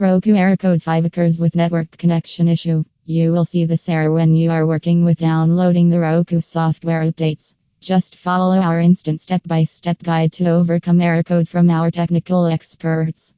Roku error code 5 occurs with network connection issue. You will see this error when you are working with downloading the Roku software updates. Just follow our instant step by step guide to overcome error code from our technical experts.